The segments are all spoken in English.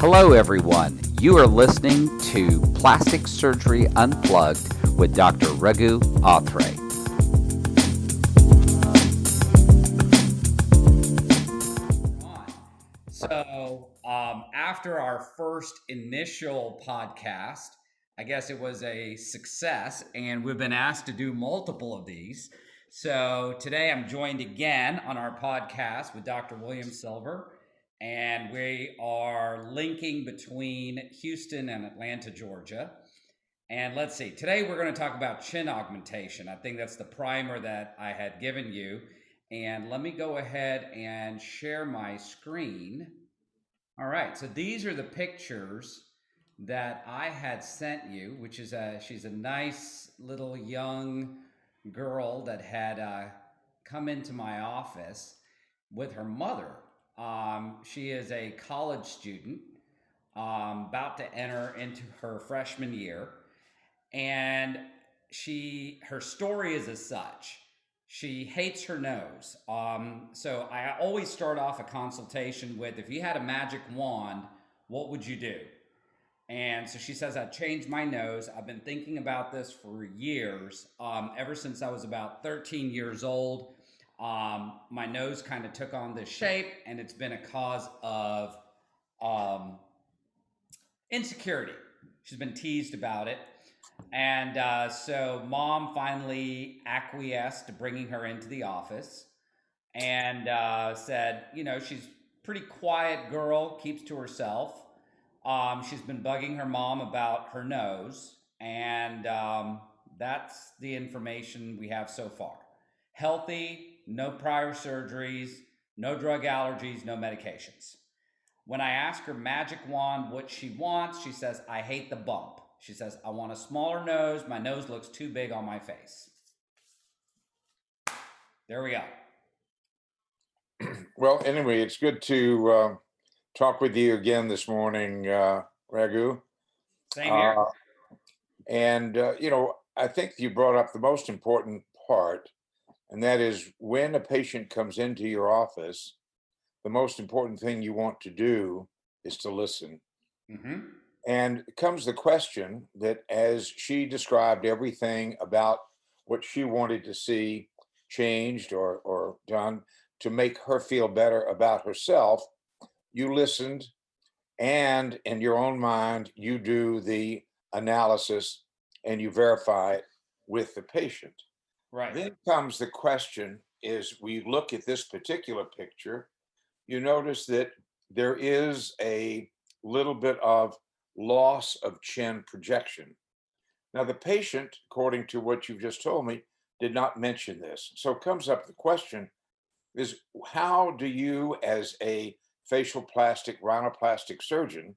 Hello, everyone. You are listening to Plastic Surgery Unplugged with Dr. Raghu Athre. So, um, after our first initial podcast, I guess it was a success, and we've been asked to do multiple of these. So, today I'm joined again on our podcast with Dr. William Silver and we are linking between Houston and Atlanta, Georgia. And let's see, today we're going to talk about chin augmentation. I think that's the primer that I had given you. And let me go ahead and share my screen. All right, so these are the pictures that I had sent you, which is a she's a nice little young girl that had uh, come into my office with her mother um, she is a college student, um, about to enter into her freshman year, and she her story is as such. She hates her nose. Um, so I always start off a consultation with, if you had a magic wand, what would you do? And so she says, I changed my nose. I've been thinking about this for years, um, ever since I was about 13 years old. Um, my nose kind of took on this shape, and it's been a cause of um, insecurity. She's been teased about it. And uh, so mom finally acquiesced to bringing her into the office and uh, said, you know, she's pretty quiet girl, keeps to herself. Um, she's been bugging her mom about her nose, and um, that's the information we have so far. Healthy, no prior surgeries, no drug allergies, no medications. When I ask her magic wand what she wants, she says, I hate the bump. She says, I want a smaller nose. My nose looks too big on my face. There we go. Well, anyway, it's good to uh, talk with you again this morning, uh, Raghu. Same here. Uh, and, uh, you know, I think you brought up the most important part and that is when a patient comes into your office, the most important thing you want to do is to listen. Mm-hmm. And comes the question that as she described everything about what she wanted to see changed or, or done to make her feel better about herself, you listened and in your own mind, you do the analysis and you verify it with the patient. Right. Then comes the question is we look at this particular picture, you notice that there is a little bit of loss of chin projection. Now, the patient, according to what you've just told me, did not mention this. So comes up the question is how do you, as a facial plastic rhinoplastic surgeon,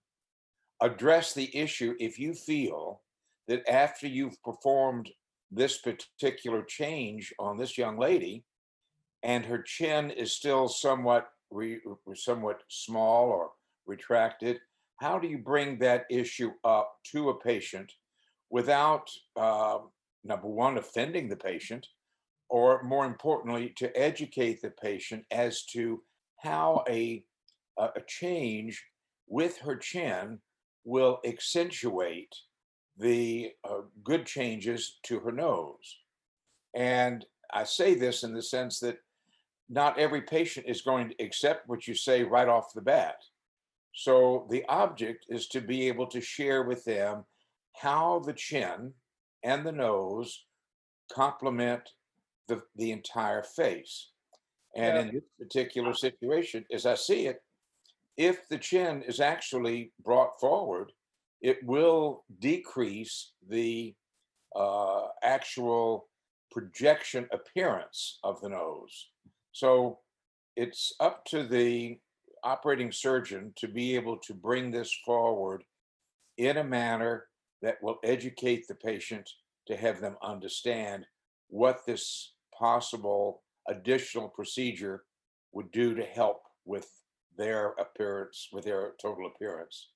address the issue if you feel that after you've performed this particular change on this young lady, and her chin is still somewhat re, somewhat small or retracted. How do you bring that issue up to a patient without uh, number one offending the patient, or more importantly, to educate the patient as to how a a change with her chin will accentuate the uh, good changes to her nose. And I say this in the sense that not every patient is going to accept what you say right off the bat. So the object is to be able to share with them how the chin and the nose complement the, the entire face. And yeah. in this particular situation, as I see it, if the chin is actually brought forward, it will decrease the uh, actual projection appearance of the nose. So it's up to the operating surgeon to be able to bring this forward in a manner that will educate the patient to have them understand what this possible additional procedure would do to help with their appearance, with their total appearance.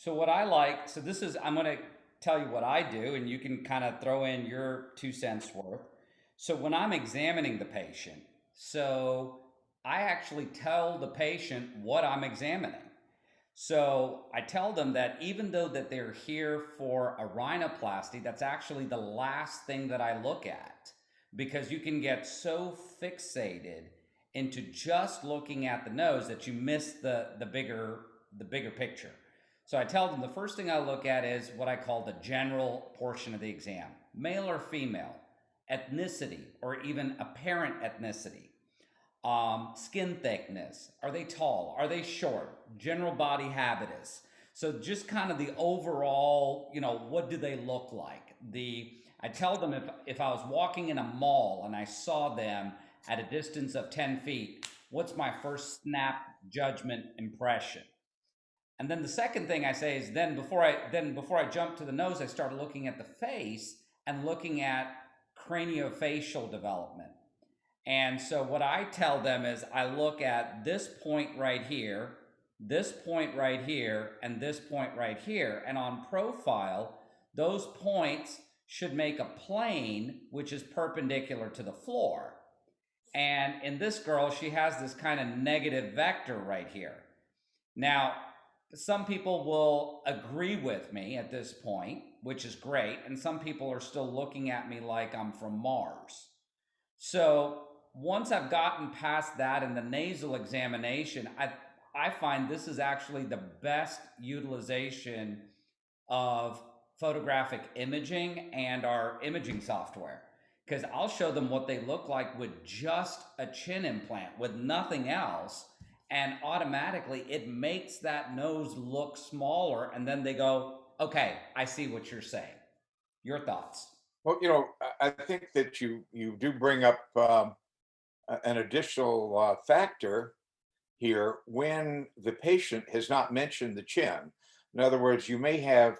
So what I like, so this is I'm going to tell you what I do, and you can kind of throw in your two cents worth. So when I'm examining the patient, so I actually tell the patient what I'm examining. So I tell them that even though that they're here for a rhinoplasty, that's actually the last thing that I look at because you can get so fixated into just looking at the nose that you miss the the bigger the bigger picture. So I tell them the first thing I look at is what I call the general portion of the exam, male or female, ethnicity or even apparent ethnicity, um, skin thickness, are they tall, are they short, general body habitus. So just kind of the overall, you know, what do they look like? The I tell them if if I was walking in a mall and I saw them at a distance of 10 feet, what's my first snap judgment impression? And then the second thing I say is then before I then before I jump to the nose, I start looking at the face and looking at craniofacial development. And so what I tell them is I look at this point right here, this point right here, and this point right here. And on profile, those points should make a plane which is perpendicular to the floor. And in this girl, she has this kind of negative vector right here. Now, some people will agree with me at this point, which is great. And some people are still looking at me like I'm from Mars. So once I've gotten past that in the nasal examination, I, I find this is actually the best utilization of photographic imaging and our imaging software because I'll show them what they look like with just a chin implant, with nothing else. And automatically it makes that nose look smaller. And then they go, okay, I see what you're saying. Your thoughts? Well, you know, I think that you you do bring up um, an additional uh, factor here when the patient has not mentioned the chin. In other words, you may have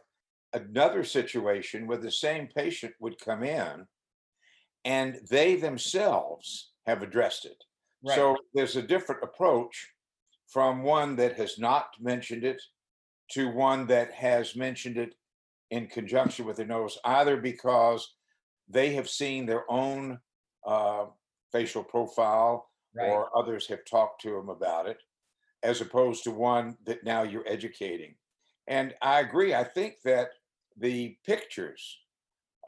another situation where the same patient would come in and they themselves have addressed it. Right. So there's a different approach from one that has not mentioned it to one that has mentioned it in conjunction with the nose, either because they have seen their own uh, facial profile right. or others have talked to them about it, as opposed to one that now you're educating. And I agree. I think that the pictures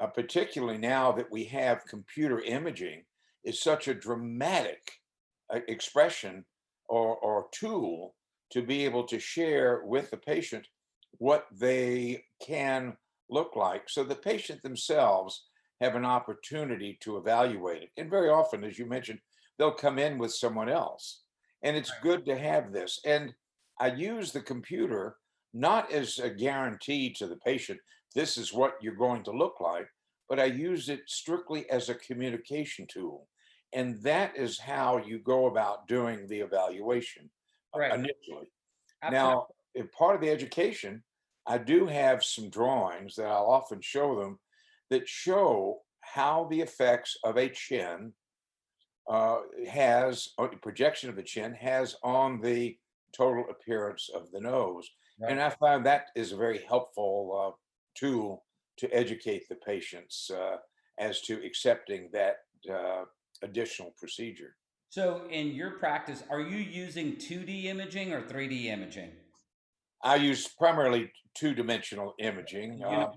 uh, particularly now that we have computer imaging, is such a dramatic uh, expression or, or tool to be able to share with the patient what they can look like so the patient themselves have an opportunity to evaluate it. And very often, as you mentioned, they'll come in with someone else. And it's good to have this. And I use the computer not as a guarantee to the patient this is what you're going to look like, but I use it strictly as a communication tool. And that is how you go about doing the evaluation uh, right. initially. Absolutely. Now, if part of the education, I do have some drawings that I'll often show them that show how the effects of a chin uh, has, uh, projection of the chin has on the total appearance of the nose. Right. And I find that is a very helpful uh, tool to educate the patients uh, as to accepting that uh, additional procedure. So, in your practice, are you using 2D imaging or 3D imaging? I use primarily two dimensional imaging. Uh,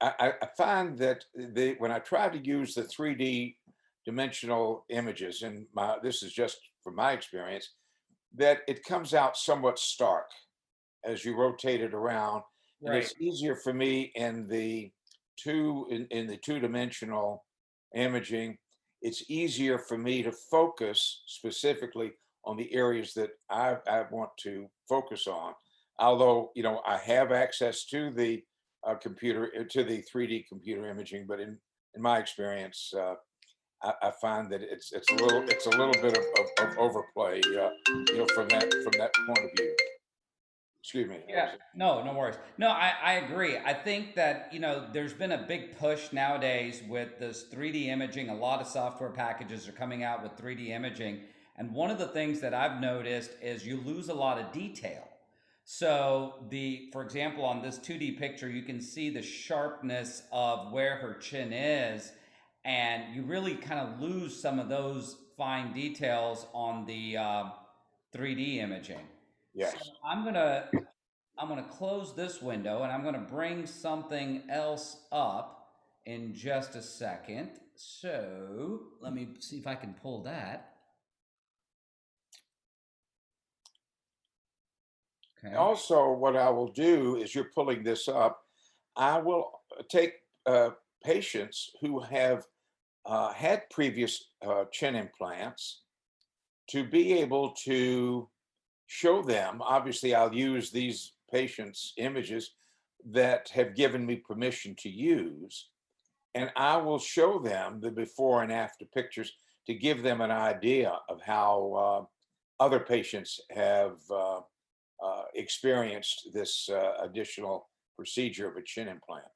I, I, find that the, when I try to use the 3D dimensional images, and my, this is just from my experience, that it comes out somewhat stark as you rotate it around and it's easier for me in the two in, in the two-dimensional imaging. It's easier for me to focus specifically on the areas that I, I want to focus on. Although you know I have access to the uh, computer uh, to the 3D computer imaging, but in in my experience, uh, I, find that it's it's a little it's a little bit of, of, of overplay, uh, you know, from that from that point of view. Excuse me. Yeah, no, no worries. No, I, I agree. I think that, you know, there's been a big push nowadays with this 3D imaging. A lot of software packages are coming out with 3D imaging. And one of the things that I've noticed is you lose a lot of detail. So the, for example, on this 2D picture, you can see the sharpness of where her chin is, and you really kind of lose some of those fine details on the uh, 3D imaging. Yes. So I'm gonna I'm gonna close this window and I'm gonna bring something else up in just a second. So let me see if I can pull that. Okay. Also, what I will do is you're pulling this up. I will take uh, patients who have uh, had previous uh, chin implants to be able to show them. Obviously, I'll use these patients' images that have given me permission to use, and I will show them the before and after pictures to give them an idea of how uh, other patients have uh, uh, experienced this uh, additional procedure of a chin implant.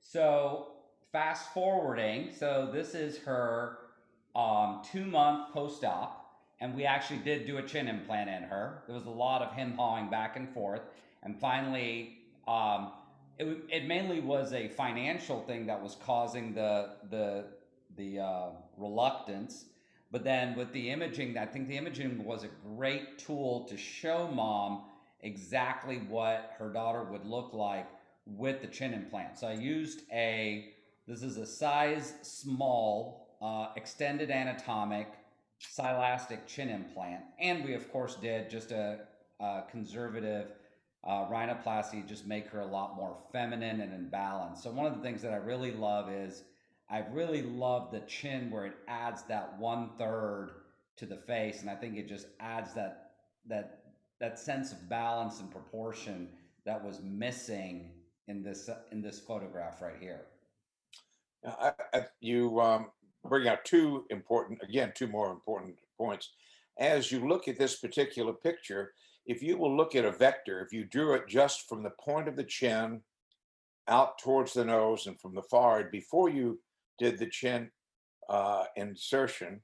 So fast forwarding, so this is her um, two month post op, and we actually did do a chin implant in her. There was a lot of him hawing back and forth, and finally, um, it, it mainly was a financial thing that was causing the the the uh, reluctance. But then with the imaging, I think the imaging was a great tool to show mom exactly what her daughter would look like with the chin implant. So I used a, this is a size small, uh, extended anatomic silastic chin implant. And we, of course, did just a, a conservative uh, rhinoplasty, just make her a lot more feminine and in balance. So one of the things that I really love is I really love the chin where it adds that one third to the face. And I think it just adds that, that, that sense of balance and proportion that was missing in this in this photograph right here. I, I, you um, bring out two important, again, two more important points. As you look at this particular picture, if you will look at a vector, if you drew it just from the point of the chin out towards the nose and from the forehead before you did the chin uh, insertion,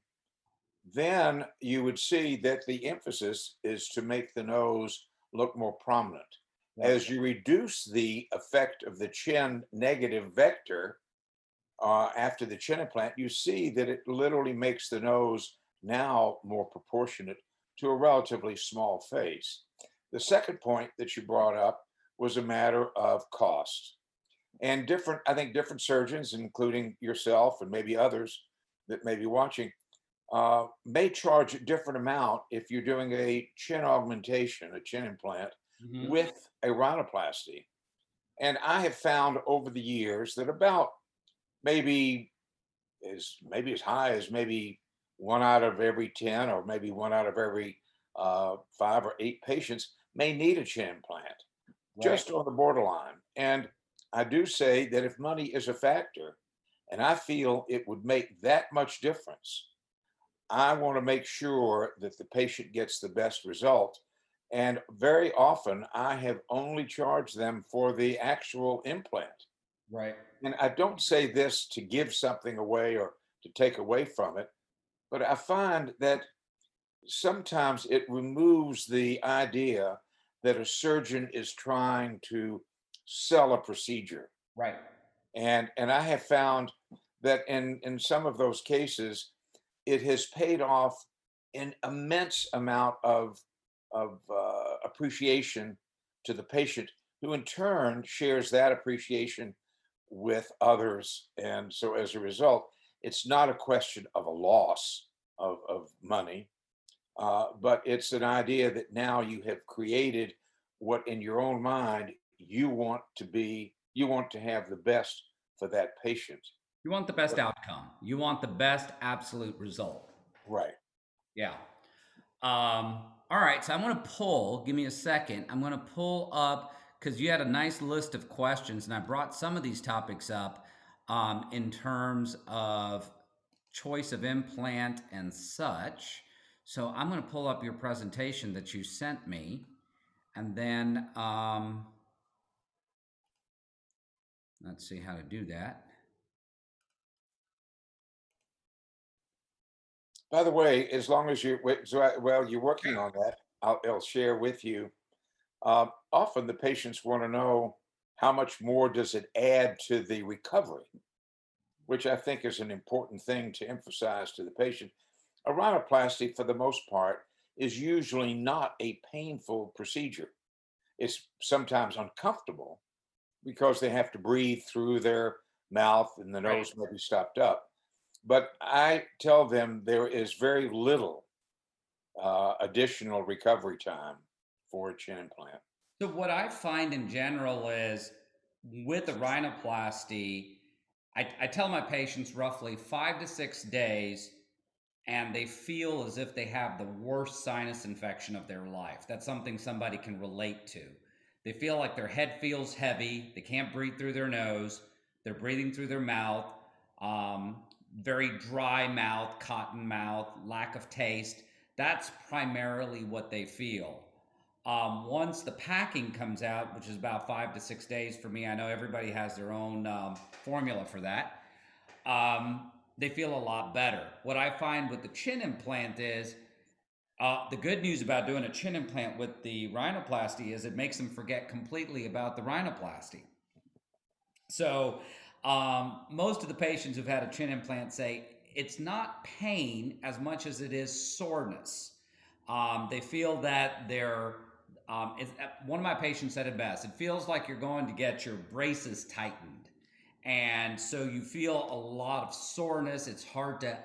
then you would see that the emphasis is to make the nose look more prominent. As you reduce the effect of the chin negative vector uh, after the chin implant, you see that it literally makes the nose now more proportionate to a relatively small face. The second point that you brought up was a matter of cost. And different, I think different surgeons, including yourself and maybe others that may be watching, uh, may charge a different amount if you're doing a chin augmentation, a chin implant, Mhm. with a rhinoplasty. And I have found over the years that about maybe as maybe as high as maybe one out of every 10 or maybe one out of every uh, five or eight patients may need a chin implant just on the borderline. And I do say that if money is a factor, and I feel it would make that much difference, I want to make sure that the patient gets the best result. And very often, I have only charged them for the actual implant. Right. And I don't say this to give something away or to take away from it, but I find that sometimes it removes the idea that a surgeon is trying to sell a procedure. Right. And and I have found that in in some of those cases, it has paid off an immense amount of of uh, appreciation to the patient, who in turn shares that appreciation with others. And so as a result, it's not a question of a loss of, of money, uh, but it's an idea that now you have created what in your own mind you want to be, you want to have the best for that patient. You want the best outcome. You want the best absolute result. Right. Yeah. Um, all right. So I'm going to pull, give me a second. I'm going to pull up because you had a nice list of questions, and I brought some of these topics up um, in terms of choice of implant and such. So I'm going to pull up your presentation that you sent me, and then um, let's see how to do that. By the way, as long as so I- well, you're working on that, I'll, I'll share with you. Uh, often the patients want to know how much more does it add to the recovery, which I think is an important thing to emphasize to the patient. A rhinoplasty, for the most part, is usually not a painful procedure. It's sometimes uncomfortable because they have to breathe through their mouth and the Right. nose may be stopped up. But I tell them there is very little uh, additional recovery time for a chin implant. So what I find in general is with the rhinoplasty, I, I tell my patients roughly five to six days, and they feel as if they have the worst sinus infection of their life. That's something somebody can relate to. They feel like their head feels heavy. They can't breathe through their nose. They're breathing through their mouth. Um, very dry mouth, cotton mouth, lack of taste. That's primarily what they feel. Um, once the packing comes out, which is about five to six days for me, I know everybody has their own um, formula for that. Um, they feel a lot better. What I find with the chin implant is uh, the good news about doing a chin implant with the rhinoplasty is it makes them forget completely about the rhinoplasty. So, um, most of the patients who've had a chin implant say it's not pain as much as it is soreness. Um, they feel that they're, um, it's, uh, one of my patients said it best it feels like you're going to get your braces tightened. And so you feel a lot of soreness. It's hard to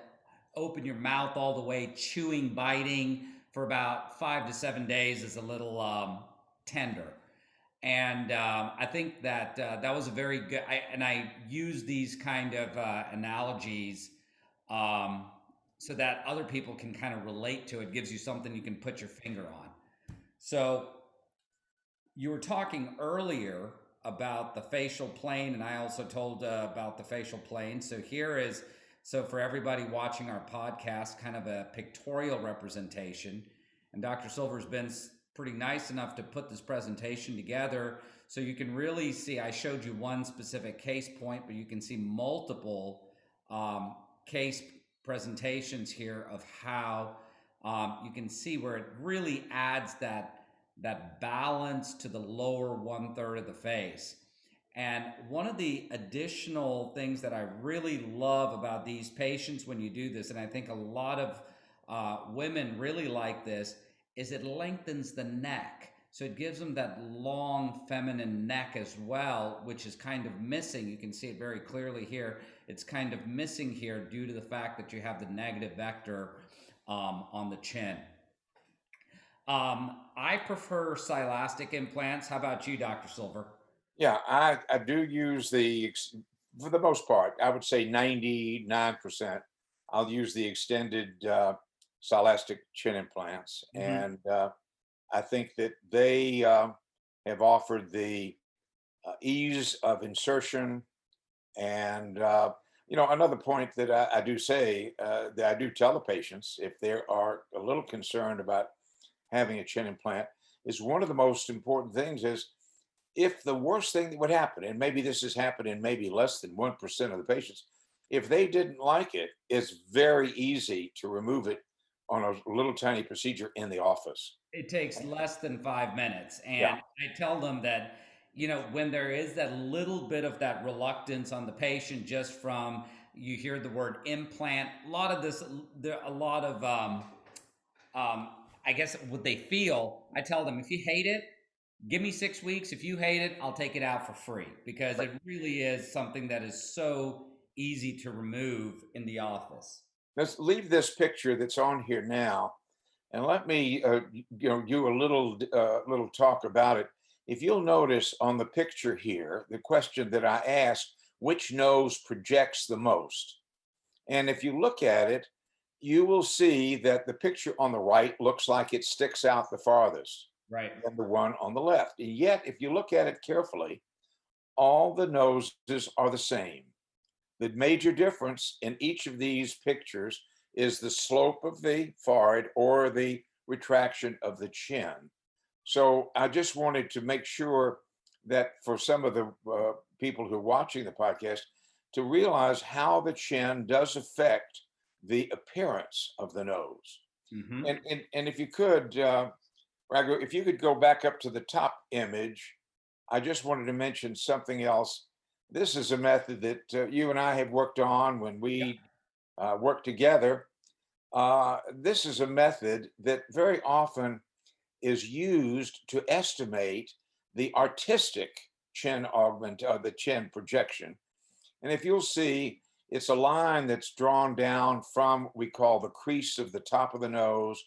open your mouth all the way, chewing, biting for about five to seven days is a little um, tender. And um, I think that uh, that was a very good, I, and I use these kind of uh, analogies um, so that other people can kind of relate to it, gives you something you can put your finger on. So you were talking earlier about the facial plane, and I also told uh, about the facial plane. So here is so for everybody watching our podcast, kind of a pictorial representation. And Dr. Silver's been pretty nice enough to put this presentation together so you can really see. I showed you one specific case point, but you can see multiple um, case presentations here of how um, you can see where it really adds that that balance to the lower one third of the face. And one of the additional things that I really love about these patients when you do this, and I think a lot of uh, women really like this, is it lengthens the neck. So it gives them that long feminine neck as well, which is kind of missing. You can see it very clearly here. It's kind of missing here due to the fact that you have the negative vector um, on the chin. Um, I prefer silastic implants. How about you, Dr. Silver? Yeah, I, I do use the, for the most part, I would say 99%. I'll use the extended uh, silastic chin implants. Mhm. And uh, I think that they uh, have offered the uh, ease of insertion. And, uh, you know, another point that I, I do say uh, that I do tell the patients if they are a little concerned about having a chin implant is one of the most important things is if the worst thing that would happen, and maybe this has happened in maybe less than 1% of the patients, if they didn't like it, it's very easy to remove it on a little tiny procedure in the office. It takes less than five minutes. And Yeah. I tell them that, you know, when there is that little bit of that reluctance on the patient, just from you hear the word implant, a lot of this, there a lot of, um, um, I guess what they feel, I tell them if you hate it, give me six weeks. If you hate it, I'll take it out for free because it really is something that is so easy to remove in the office. Let's leave this picture that's on here now, and let me, uh, you know, do a little, uh, little talk about it. If you'll notice on the picture here, the question that I asked, which nose projects the most? And if you look at it, you will see that the picture on the right looks like it sticks out the farthest. Right. than the one on the left. And yet, if you look at it carefully, all the noses are the same. The major difference in each of these pictures is the slope of the forehead or the retraction of the chin. So I just wanted to make sure that for some of the uh, people who are watching the podcast, to realize how the chin does affect the appearance of the nose. hmm And, and, and if you could, uh, Raghu, if you could go back up to the top image, I just wanted to mention something else. This is a method that uh, you and I have worked on when we uh, worked together. Uh, this is a method that very often is used to estimate the artistic chin augment, uh, the chin projection. And if you'll see, it's a line that's drawn down from, we call the crease of the top of the nose,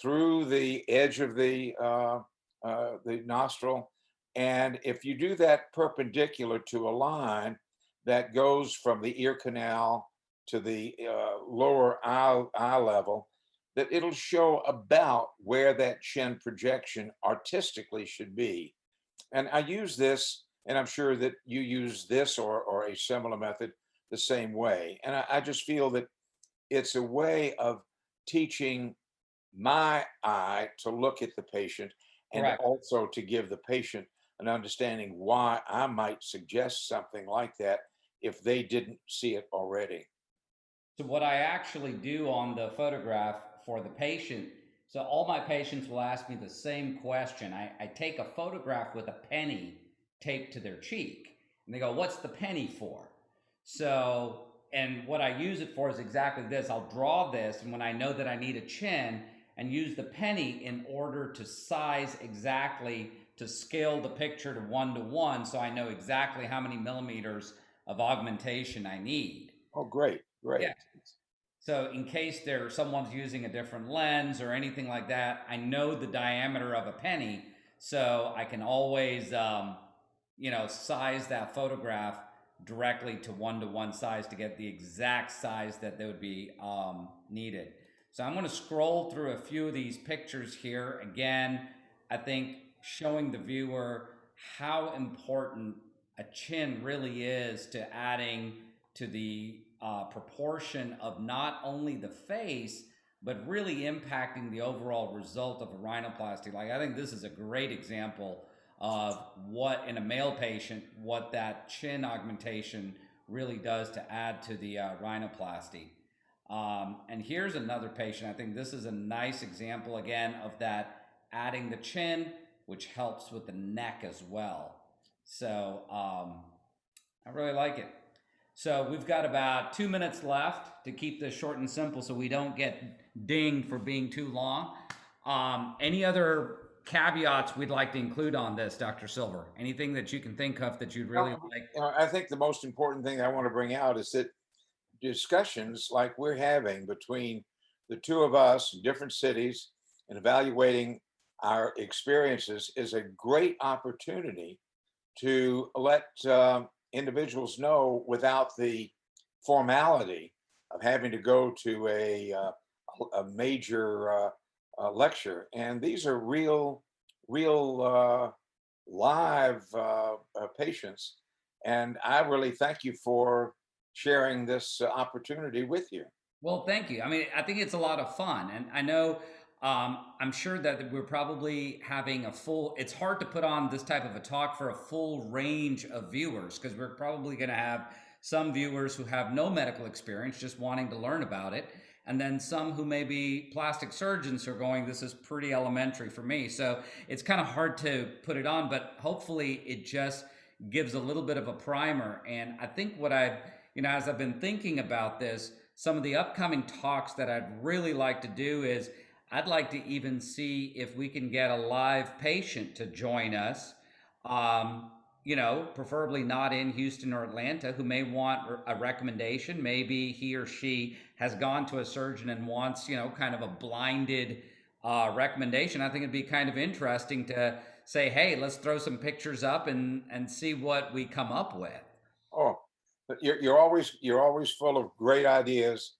through the edge of the, uh, uh, the nostril. And if you do that perpendicular to a line that goes from the ear canal to the uh, lower eye, eye level, that it'll show about where that chin projection artistically should be. And I use this, and I'm sure that you use this or, or a similar method the same way. And I, I just feel that it's a way of teaching my eye to look at the patient and Correct. also to give the patient an understanding why I might suggest something like that if they didn't see it already. So what I actually do on the photograph for the patient, so all my patients will ask me the same question. I, I take a photograph with a penny taped to their cheek, and they go, "What's the penny for?" So, and what I use it for is exactly this. I'll draw this, and when I know that I need a chin, and use the penny in order to size exactly to scale the picture to one to one, so I know exactly how many millimeters of augmentation I need. Oh, great, great. Yeah. So in case there someone's using a different lens or anything like that, I know the diameter of a penny, so I can always, um, you know, size that photograph directly to one to one size to get the exact size that they would be um, needed. So I'm going to scroll through a few of these pictures here. Again, I think showing the viewer how important a chin really is to adding to the uh, proportion of not only the face, but really impacting the overall result of a rhinoplasty. Like I think this is a great example of what in a male patient, what that chin augmentation really does to add to the uh, rhinoplasty. Um, and here's another patient. I think this is a nice example again of that adding the chin, which helps with the neck as well. So um, I really like it. So we've got about two minutes left to keep this short and simple so we don't get dinged for being too long. Um, any other caveats we'd like to include on this, Dr. Silver? Anything that you can think of that you'd really Well, like? Uh, I think the most important thing I want to bring out is that discussions like we're having between the two of us in different cities and evaluating our experiences is a great opportunity to let um, individuals know without the formality of having to go to a, uh, a major uh, uh, lecture. And these are real, real uh, live uh, uh, patients. And I really thank you for sharing this opportunity with you. Well, thank you. I mean, I think it's a lot of fun. And I know um, I'm sure that we're probably having a full, it's hard to put on this type of a talk for a full range of viewers because we're probably going to have some viewers who have no medical experience just wanting to learn about it. And then some who may be plastic surgeons are going, this is pretty elementary for me. So it's kind of hard to put it on, but hopefully it just gives a little bit of a primer. And I think what I've, you know, as I've been thinking about this, some of the upcoming talks that I'd really like to do is I'd like to even see if we can get a live patient to join us. Um, you know, preferably not in Houston or Atlanta, who may want a recommendation. Maybe he or she has gone to a surgeon and wants, you know, kind of a blinded uh, recommendation. I think it'd be kind of interesting to say, hey, let's throw some pictures up and and see what we come up with. Oh, you're, you're always you're always full of great ideas,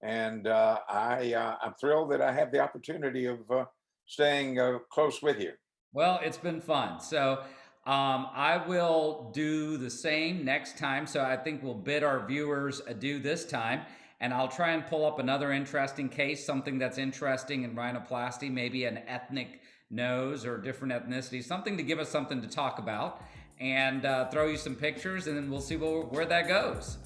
and uh, I uh, I'm thrilled that I have the opportunity of uh, staying uh, close with you. Well, it's been fun. So um, I will do the same next time. So I think we'll bid our viewers adieu this time. And I'll try and pull up another interesting case, something that's interesting in rhinoplasty, maybe an ethnic nose or different ethnicity, something to give us something to talk about, and uh, throw you some pictures, and then we'll see where, where that goes.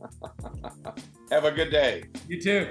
Have a good day. You too.